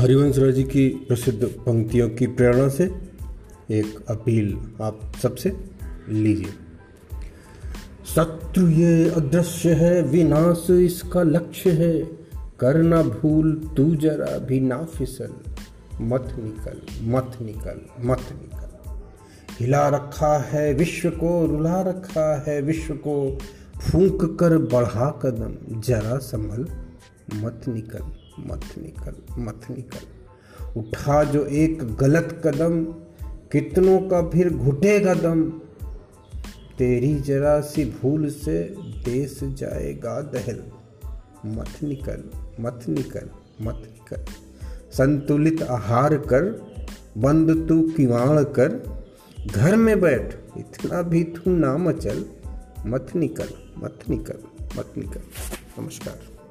हरिवंश राय जी की प्रसिद्ध पंक्तियों की प्रेरणा से एक अपील आप सबसे लीजिए। शत्रु ये अदृश्य है, विनाश इसका लक्ष्य है। करना भूल, तू जरा भी ना फिसल। मत निकल मत निकल मत निकल। हिला रखा है विश्व को, रुला रखा है विश्व को। फूंक कर बढ़ा कदम, जरा संभल। मत निकल मत निकल मत निकल। उठा जो एक गलत कदम, कितनों का फिर घुटेगा दम। तेरी जरा सी भूल से देश जाएगा दहल। मत निकल मत निकल मत निकल। संतुलित आहार कर, बंद तू किवाड़ कर। घर में बैठ, इतना भी तू ना मचल। मत निकल मत निकल मत निकल। नमस्कार।